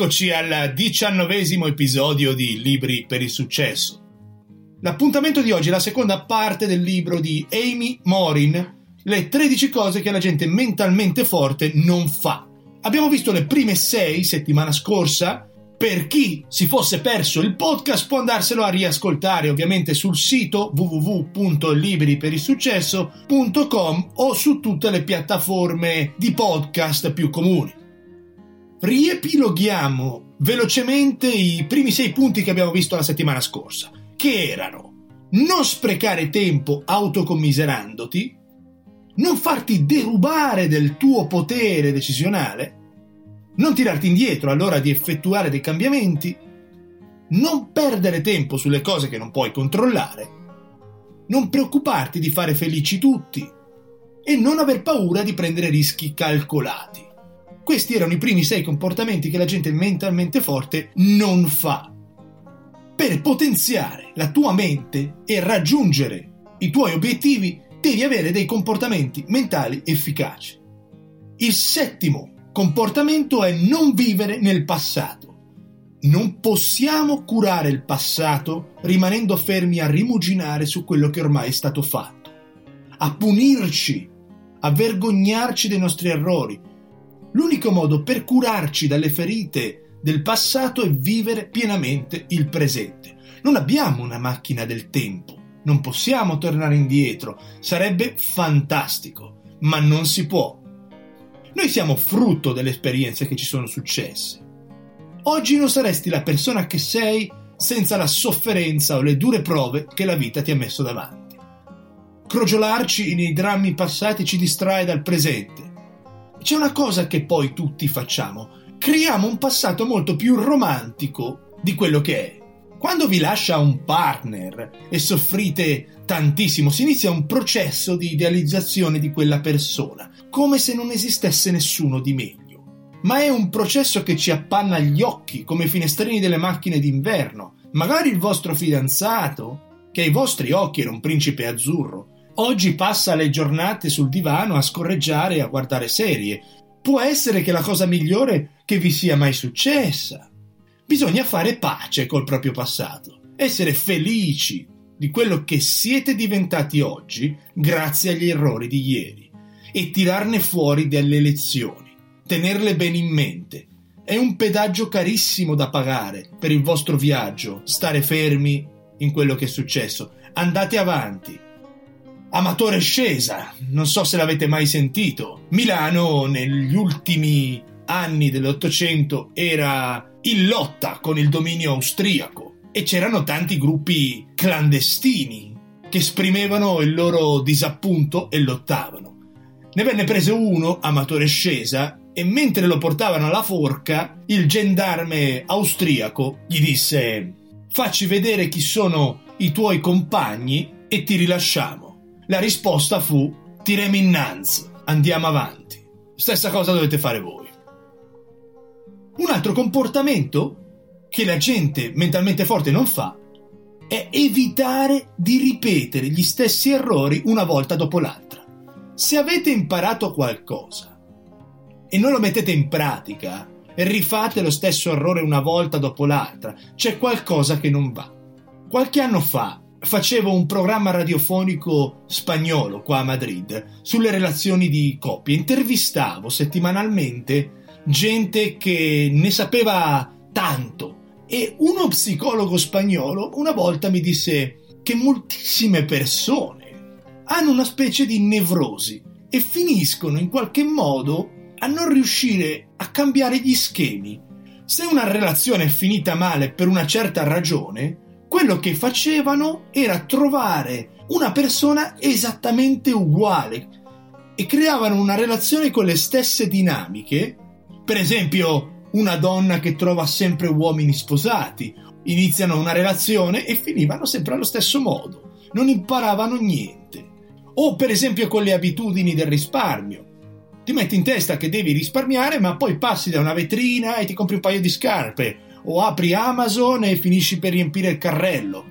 Eccoci al diciannovesimo episodio di Libri per il successo. L'appuntamento di oggi è la seconda parte del libro di Amy Morin, Le 13 cose che la gente mentalmente forte non fa. Abbiamo visto le prime 6 settimana scorsa. Per chi si fosse perso il podcast può andarselo a riascoltare ovviamente sul sito www.libriperilsuccesso.com o su tutte le piattaforme di podcast più comuni. Riepiloghiamo velocemente i primi sei punti che abbiamo visto la settimana scorsa, che erano non sprecare tempo autocommiserandoti, non farti derubare del tuo potere decisionale, non tirarti indietro all'ora di effettuare dei cambiamenti, non perdere tempo sulle cose che non puoi controllare, non preoccuparti di fare felici tutti e non aver paura di prendere rischi calcolati. Questi erano i primi sei comportamenti che la gente mentalmente forte non fa. Per potenziare la tua mente e raggiungere i tuoi obiettivi devi avere dei comportamenti mentali efficaci. Il settimo comportamento è non vivere nel passato. Non possiamo curare il passato rimanendo fermi a rimuginare su quello che ormai è stato fatto, a punirci, a vergognarci dei nostri errori. L'unico modo per curarci dalle ferite del passato è vivere pienamente il presente. Non abbiamo una macchina del tempo, non possiamo tornare indietro, sarebbe fantastico, ma non si può. Noi siamo frutto delle esperienze che ci sono successe. Oggi non saresti la persona che sei senza la sofferenza o le dure prove che la vita ti ha messo davanti. Crogiolarci nei drammi passati ci distrae dal presente. C'è una cosa che poi tutti facciamo. Creiamo un passato molto più romantico di quello che è. Quando vi lascia un partner e soffrite tantissimo, si inizia un processo di idealizzazione di quella persona, come se non esistesse nessuno di meglio. Ma è un processo che ci appanna gli occhi, come i finestrini delle macchine d'inverno. Magari il vostro fidanzato, che ai vostri occhi era un principe azzurro, oggi passa le giornate sul divano a scorreggiare e a guardare serie. Può essere che la cosa migliore che vi sia mai successa. Bisogna fare pace col proprio passato, essere felici di quello che siete diventati oggi grazie agli errori di ieri e tirarne fuori delle lezioni, tenerle bene in mente. È un pedaggio carissimo da pagare per il vostro viaggio, stare fermi in quello che è successo. Andate avanti. Amatore Scesa, non so se l'avete mai sentito. Milano negli ultimi anni dell'Ottocento era in lotta con il dominio austriaco e c'erano tanti gruppi clandestini che esprimevano il loro disappunto e lottavano. Ne venne preso uno, amatore scesa, e mentre lo portavano alla forca, il gendarme austriaco gli disse Facci vedere chi sono i tuoi compagni e ti rilasciamo. La risposta fu Tirem innanzi, andiamo avanti. Stessa cosa dovete fare voi. Un altro comportamento che la gente mentalmente forte non fa è evitare di ripetere gli stessi errori una volta dopo l'altra. Se avete imparato qualcosa e non lo mettete in pratica rifate lo stesso errore una volta dopo l'altra, c'è qualcosa che non va. Qualche anno fa facevo un programma radiofonico spagnolo qua a Madrid sulle relazioni di coppie. Intervistavo settimanalmente gente che ne sapeva tanto. E uno psicologo spagnolo una volta mi disse che moltissime persone hanno una specie di nevrosi e finiscono in qualche modo a non riuscire a cambiare gli schemi. Se una relazione è finita male per una certa ragione, quello che facevano era trovare una persona esattamente uguale e creavano una relazione con le stesse dinamiche per esempio, una donna che trova sempre uomini sposati, iniziano una relazione e finivano sempre allo stesso modo, non imparavano niente. O per esempio con le abitudini del risparmio. Ti metti in testa che devi risparmiare, ma poi passi da una vetrina e ti compri un paio di scarpe, o apri Amazon e finisci per riempire il carrello.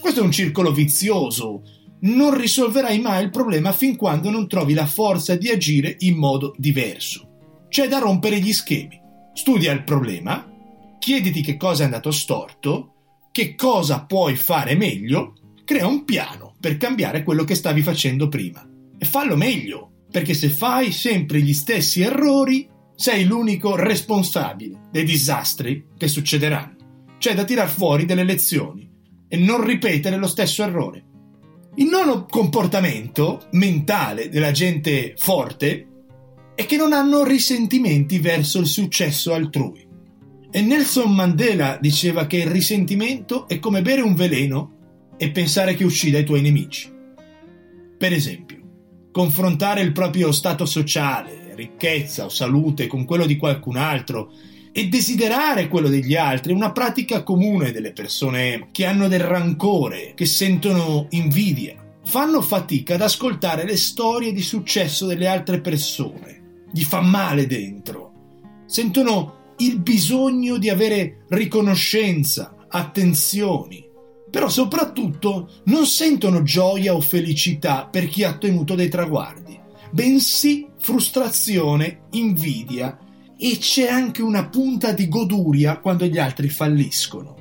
Questo è un circolo vizioso. Non risolverai mai il problema fin quando non trovi la forza di agire in modo diverso. C'è da rompere gli schemi. Studia il problema, chiediti che cosa è andato storto, che cosa puoi fare meglio, crea un piano per cambiare quello che stavi facendo prima. E fallo meglio, perché se fai sempre gli stessi errori, sei l'unico responsabile dei disastri che succederanno. C'è da tirar fuori delle lezioni e non ripetere lo stesso errore. Il nono comportamento mentale della gente forte è che non hanno risentimenti verso il successo altrui. E Nelson Mandela diceva che il risentimento è come bere un veleno e pensare che uccida i tuoi nemici. Per esempio, confrontare il proprio stato sociale, ricchezza o salute con quello di qualcun altro e desiderare quello degli altri è una pratica comune delle persone che hanno del rancore, che sentono invidia. Fanno fatica ad ascoltare le storie di successo delle altre persone. Gli fa male dentro. Sentono il bisogno di avere riconoscenza, attenzioni. Però soprattutto non sentono gioia o felicità per chi ha ottenuto dei traguardi, bensì frustrazione, invidia e c'è anche una punta di goduria quando gli altri falliscono.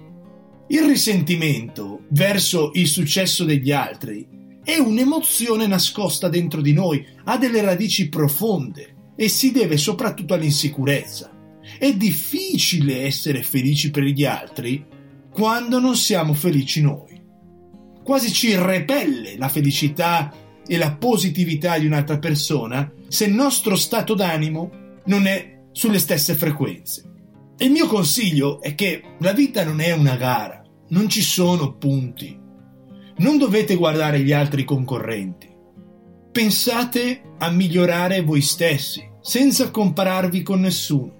Il risentimento verso il successo degli altri è un'emozione nascosta dentro di noi, ha delle radici profonde e si deve soprattutto all'insicurezza. È difficile essere felici per gli altri quando non siamo felici noi. Quasi ci repelle la felicità e la positività di un'altra persona se il nostro stato d'animo non è sulle stesse frequenze. Il mio consiglio è che la vita non è una gara, non ci sono punti. Non dovete guardare gli altri concorrenti. Pensate a migliorare voi stessi, senza compararvi con nessuno.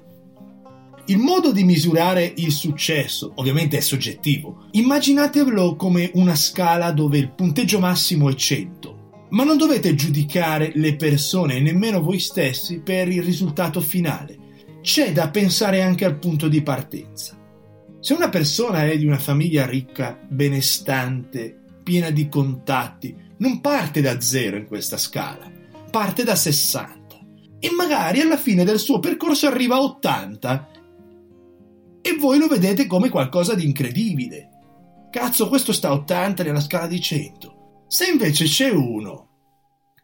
Il modo di misurare il successo ovviamente è soggettivo. Immaginatevelo come una scala dove il punteggio massimo è 100 ma non dovete giudicare le persone e nemmeno voi stessi per il risultato finale c'è da pensare anche al punto di partenza. Se una persona è di una famiglia ricca, benestante, piena di contatti, non parte da zero in questa scala, parte da 60 e magari alla fine del suo percorso arriva a 80 e voi lo vedete come qualcosa di incredibile. Cazzo, questo sta a 80 nella scala di 100. Se invece c'è uno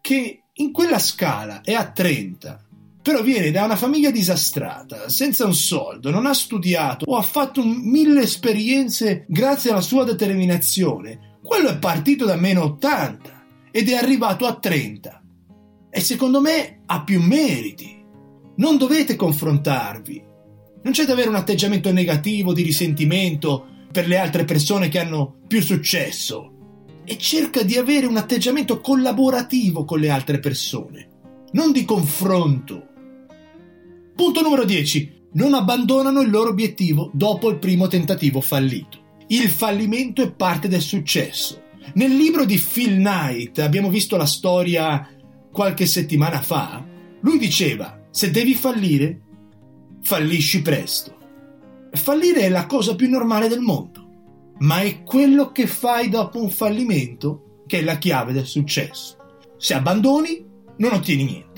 che in quella scala è a 30 però viene da una famiglia disastrata, senza un soldo, non ha studiato o ha fatto mille esperienze grazie alla sua determinazione. Quello è partito da meno 80 ed è arrivato a 30. E secondo me ha più meriti. Non dovete confrontarvi. Non c'è da avere un atteggiamento negativo di risentimento per le altre persone che hanno più successo. E cerca di avere un atteggiamento collaborativo con le altre persone, non di confronto Punto numero 10. Non abbandonano il loro obiettivo dopo il primo tentativo fallito. Il fallimento è parte del successo. Nel libro di Phil Knight abbiamo visto la storia qualche settimana fa. Lui diceva, se devi fallire, fallisci presto. Fallire è la cosa più normale del mondo, ma è quello che fai dopo un fallimento che è la chiave del successo. Se abbandoni, non ottieni niente.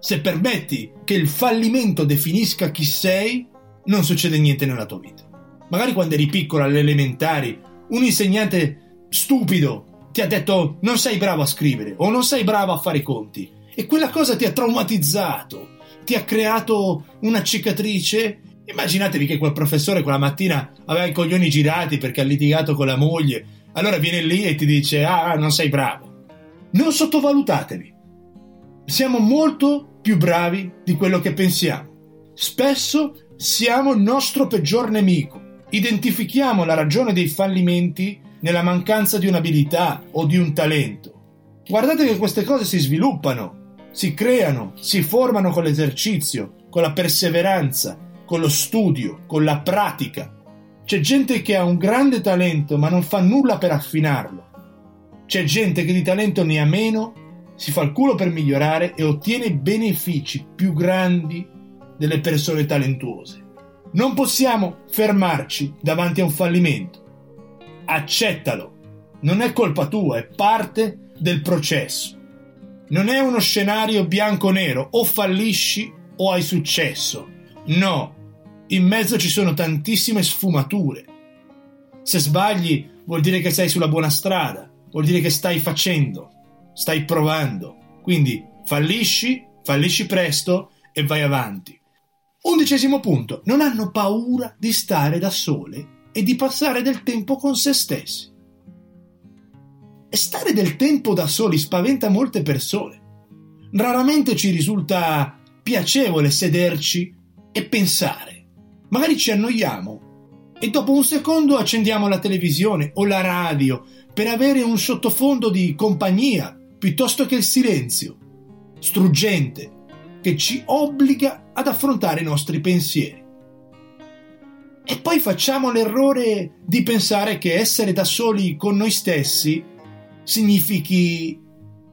Se permetti che il fallimento definisca chi sei, non succede niente nella tua vita. Magari quando eri piccolo alle elementari, un insegnante stupido ti ha detto non sei bravo a scrivere o non sei bravo a fare i conti e quella cosa ti ha traumatizzato, ti ha creato una cicatrice. Immaginatevi che quel professore quella mattina aveva i coglioni girati perché ha litigato con la moglie, allora viene lì e ti dice ah non sei bravo. Non sottovalutatevi. Siamo molto più bravi di quello che pensiamo. Spesso siamo il nostro peggior nemico. Identifichiamo la ragione dei fallimenti nella mancanza di un'abilità o di un talento. Guardate che queste cose si sviluppano, si creano, si formano con l'esercizio, con la perseveranza, con lo studio, con la pratica. C'è gente che ha un grande talento ma non fa nulla per affinarlo. C'è gente che di talento ne ha meno si fa il culo per migliorare e ottiene benefici più grandi delle persone talentuose. Non possiamo fermarci davanti a un fallimento. Accettalo. Non è colpa tua, è parte del processo. Non è uno scenario bianco-nero, o fallisci o hai successo. No, in mezzo ci sono tantissime sfumature. Se sbagli vuol dire che sei sulla buona strada, vuol dire che stai facendo, stai provando. Quindi fallisci, fallisci presto e vai avanti. Undicesimo punto, non hanno paura di stare da sole e di passare del tempo con se stessi. E stare del tempo da soli spaventa molte persone. Raramente ci risulta piacevole sederci e pensare. Magari ci annoiamo e dopo un secondo accendiamo la televisione o la radio per avere un sottofondo di compagnia piuttosto che il silenzio, struggente, che ci obbliga ad affrontare i nostri pensieri. E poi facciamo l'errore di pensare che essere da soli con noi stessi significhi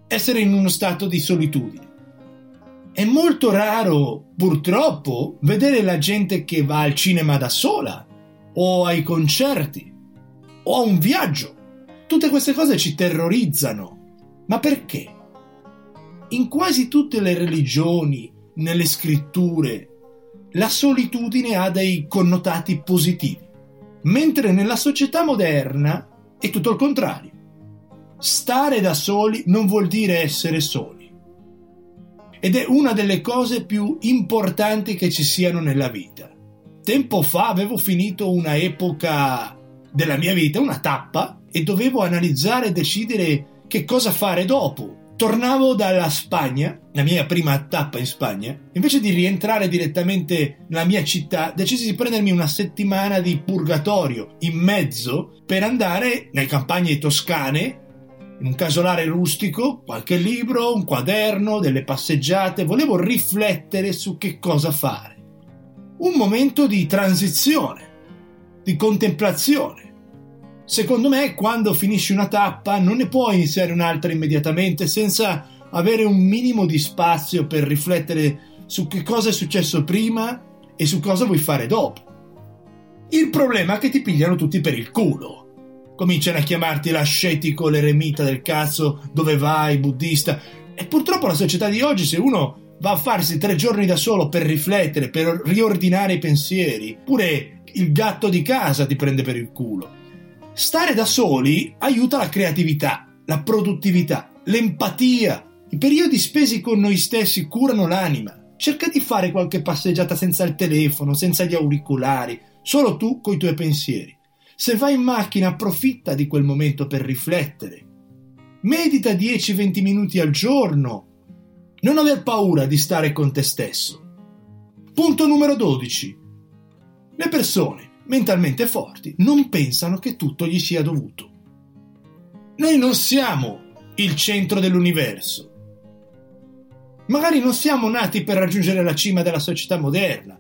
essere in uno stato di solitudine. È molto raro, purtroppo, vedere la gente che va al cinema da sola, o ai concerti, o a un viaggio. Tutte queste cose ci terrorizzano. Ma perché? In quasi tutte le religioni, nelle scritture, la solitudine ha dei connotati positivi, mentre nella società moderna è tutto il contrario. Stare da soli non vuol dire essere soli. Ed è una delle cose più importanti che ci siano nella vita. Tempo fa avevo finito una epoca della mia vita, una tappa, e dovevo analizzare e decidere che cosa fare dopo? Tornavo dalla Spagna, la mia prima tappa in Spagna, invece di rientrare direttamente nella mia città, decisi di prendermi una settimana di purgatorio in mezzo per andare nelle campagne toscane, in un casolare rustico, qualche libro, un quaderno, delle passeggiate, volevo riflettere su che cosa fare. Un momento di transizione, di contemplazione Secondo me, quando finisci una tappa, non ne puoi iniziare un'altra immediatamente senza avere un minimo di spazio per riflettere su che cosa è successo prima e su cosa vuoi fare dopo. Il problema è che ti pigliano tutti per il culo. Cominciano a chiamarti l'ascetico, l'eremita del cazzo, dove vai, buddista. E purtroppo la società di oggi, se uno va a farsi tre giorni da solo per riflettere, per riordinare i pensieri, pure il gatto di casa ti prende per il culo. Stare da soli aiuta la creatività, la produttività, l'empatia. I periodi spesi con noi stessi curano l'anima. Cerca di fare qualche passeggiata senza il telefono, senza gli auricolari, solo tu coi tuoi pensieri. Se vai in macchina approfitta di quel momento per riflettere. Medita 10-20 minuti al giorno. Non aver paura di stare con te stesso. Punto numero 12. Le persone mentalmente forti non pensano che tutto gli sia dovuto. Noi non siamo il centro dell'universo. Magari non siamo nati per raggiungere la cima della società moderna.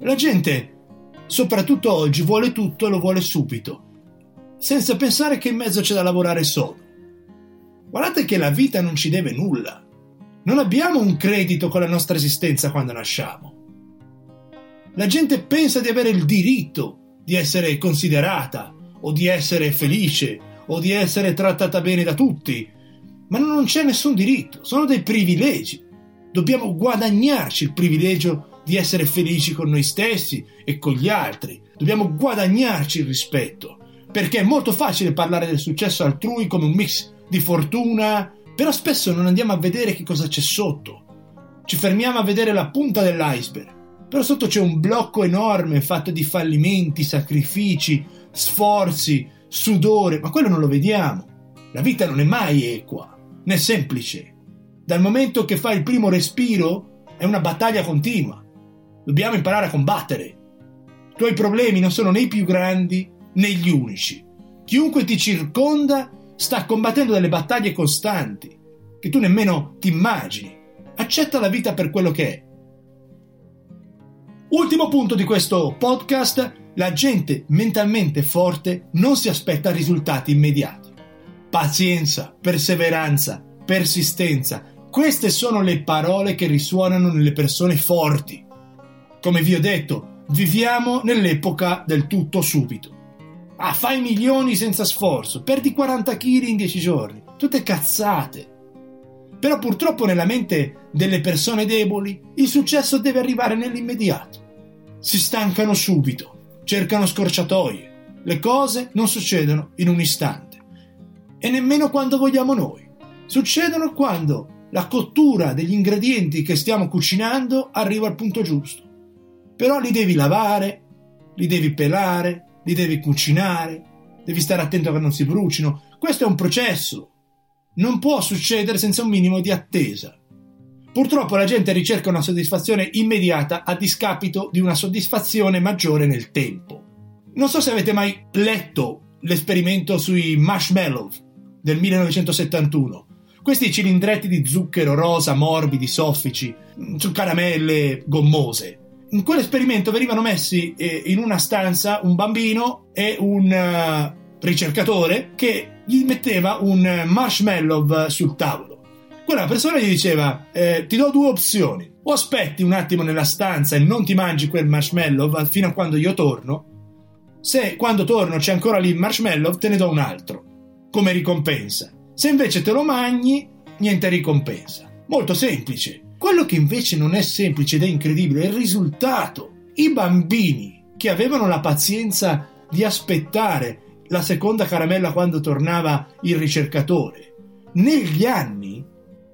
La gente, soprattutto oggi, vuole tutto e lo vuole subito, senza pensare che in mezzo c'è da lavorare solo. Guardate che la vita non ci deve nulla. Non abbiamo un credito con la nostra esistenza quando nasciamo. La gente pensa di avere il diritto di essere considerata, o di essere felice, o di essere trattata bene da tutti, ma non c'è nessun diritto, sono dei privilegi. Dobbiamo guadagnarci il privilegio di essere felici con noi stessi e con gli altri. Dobbiamo guadagnarci il rispetto, perché è molto facile parlare del successo altrui come un mix di fortuna, però spesso non andiamo a vedere che cosa c'è sotto. Ci fermiamo a vedere la punta dell'iceberg però sotto c'è un blocco enorme fatto di fallimenti, sacrifici, sforzi, sudore, ma quello non lo vediamo. La vita non è mai equa, né semplice. Dal momento che fai il primo respiro è una battaglia continua. Dobbiamo imparare a combattere. I tuoi problemi non sono né i più grandi né gli unici. Chiunque ti circonda sta combattendo delle battaglie costanti che tu nemmeno ti immagini. Accetta la vita per quello che è Ultimo punto di questo podcast, la gente mentalmente forte non si aspetta risultati immediati. Pazienza, perseveranza, persistenza, queste sono le parole che risuonano nelle persone forti. Come vi ho detto, viviamo nell'epoca del tutto subito. Ah, fai milioni senza sforzo, perdi 40 kg in 10 giorni, tutte cazzate. Però purtroppo nella mente delle persone deboli il successo deve arrivare nell'immediato. si stancano subito, cercano scorciatoie. Le cose non succedono in un istante e nemmeno quando vogliamo noi. Succedono quando la cottura degli ingredienti che stiamo cucinando arriva al punto giusto. Però li devi lavare, li devi pelare, li devi cucinare, devi stare attento che non si brucino. Questo è un processo. Non può succedere senza un minimo di attesa. Purtroppo la gente ricerca una soddisfazione immediata a discapito di una soddisfazione maggiore nel tempo. Non so se avete mai letto l'esperimento sui marshmallow del 1971. Questi cilindretti di zucchero rosa, morbidi, soffici, su caramelle gommose. In quell'esperimento venivano messi eh, in una stanza un bambino e un uh, ricercatore che gli metteva un marshmallow sul tavolo. Quella persona gli diceva: eh, Ti do due opzioni. O aspetti un attimo nella stanza e non ti mangi quel marshmallow fino a quando io torno. Se quando torno c'è ancora lì il marshmallow, te ne do un altro come ricompensa. Se invece te lo mangi, niente ricompensa. Molto semplice. Quello che invece non è semplice ed è incredibile è il risultato. I bambini che avevano la pazienza di aspettare la seconda caramella quando tornava il ricercatore, negli anni,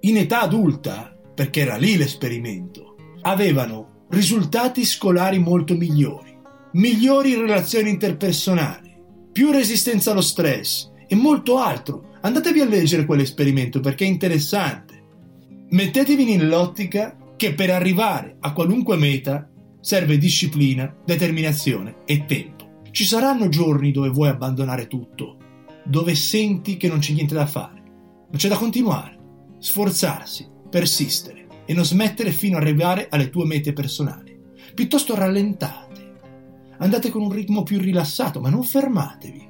in età adulta, perché era lì l'esperimento, avevano risultati scolari molto migliori, migliori relazioni interpersonali, più resistenza allo stress, e molto altro. Andatevi a leggere quell'esperimento perché è interessante. Mettetevi nell'ottica che per arrivare a qualunque meta serve disciplina, determinazione e tempo. Ci saranno giorni dove vuoi abbandonare tutto, dove senti che non c'è niente da fare, ma c'è da continuare, sforzarsi, persistere e non smettere fino ad arrivare alle tue mete personali. Piuttosto rallentate, andate con un ritmo più rilassato, ma non fermatevi.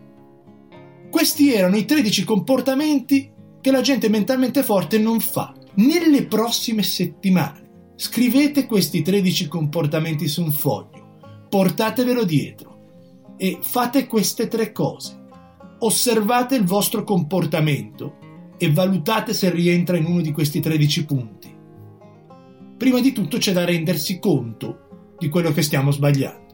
Questi erano i 13 comportamenti che la gente mentalmente forte non fa. Nelle prossime settimane scrivete questi 13 comportamenti su un foglio, portatevelo dietro e fate queste tre cose. Osservate il vostro comportamento e valutate se rientra in uno di questi 13 punti. Prima di tutto c'è da rendersi conto di quello che stiamo sbagliando.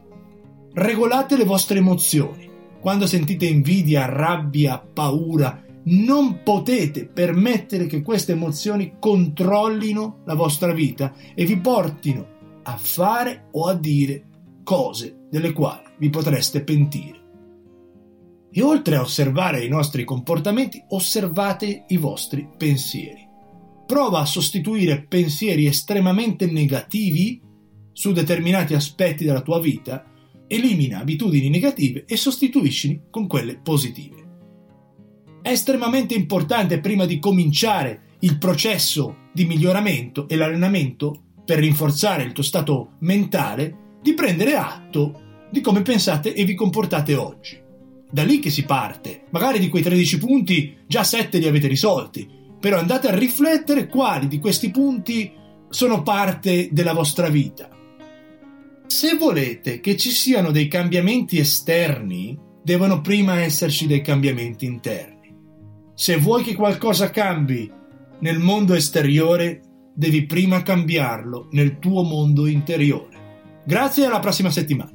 Regolate le vostre emozioni quando sentite invidia, rabbia, paura, non potete permettere che queste emozioni controllino la vostra vita e vi portino a fare o a dire cose delle quali vi potreste pentire. E oltre a osservare i nostri comportamenti, osservate i vostri pensieri. Prova a sostituire pensieri estremamente negativi su determinati aspetti della tua vita elimina abitudini negative e sostituiscili con quelle positive. È estremamente importante prima di cominciare il processo di miglioramento e l'allenamento per rinforzare il tuo stato mentale di prendere atto di come pensate e vi comportate oggi. Da lì che si parte. Magari di quei 13 punti già 7 li avete risolti, però andate a riflettere quali di questi punti sono parte della vostra vita se volete che ci siano dei cambiamenti esterni, devono prima esserci dei cambiamenti interni. Se vuoi che qualcosa cambi nel mondo esteriore, devi prima cambiarlo nel tuo mondo interiore. Grazie e alla prossima settimana.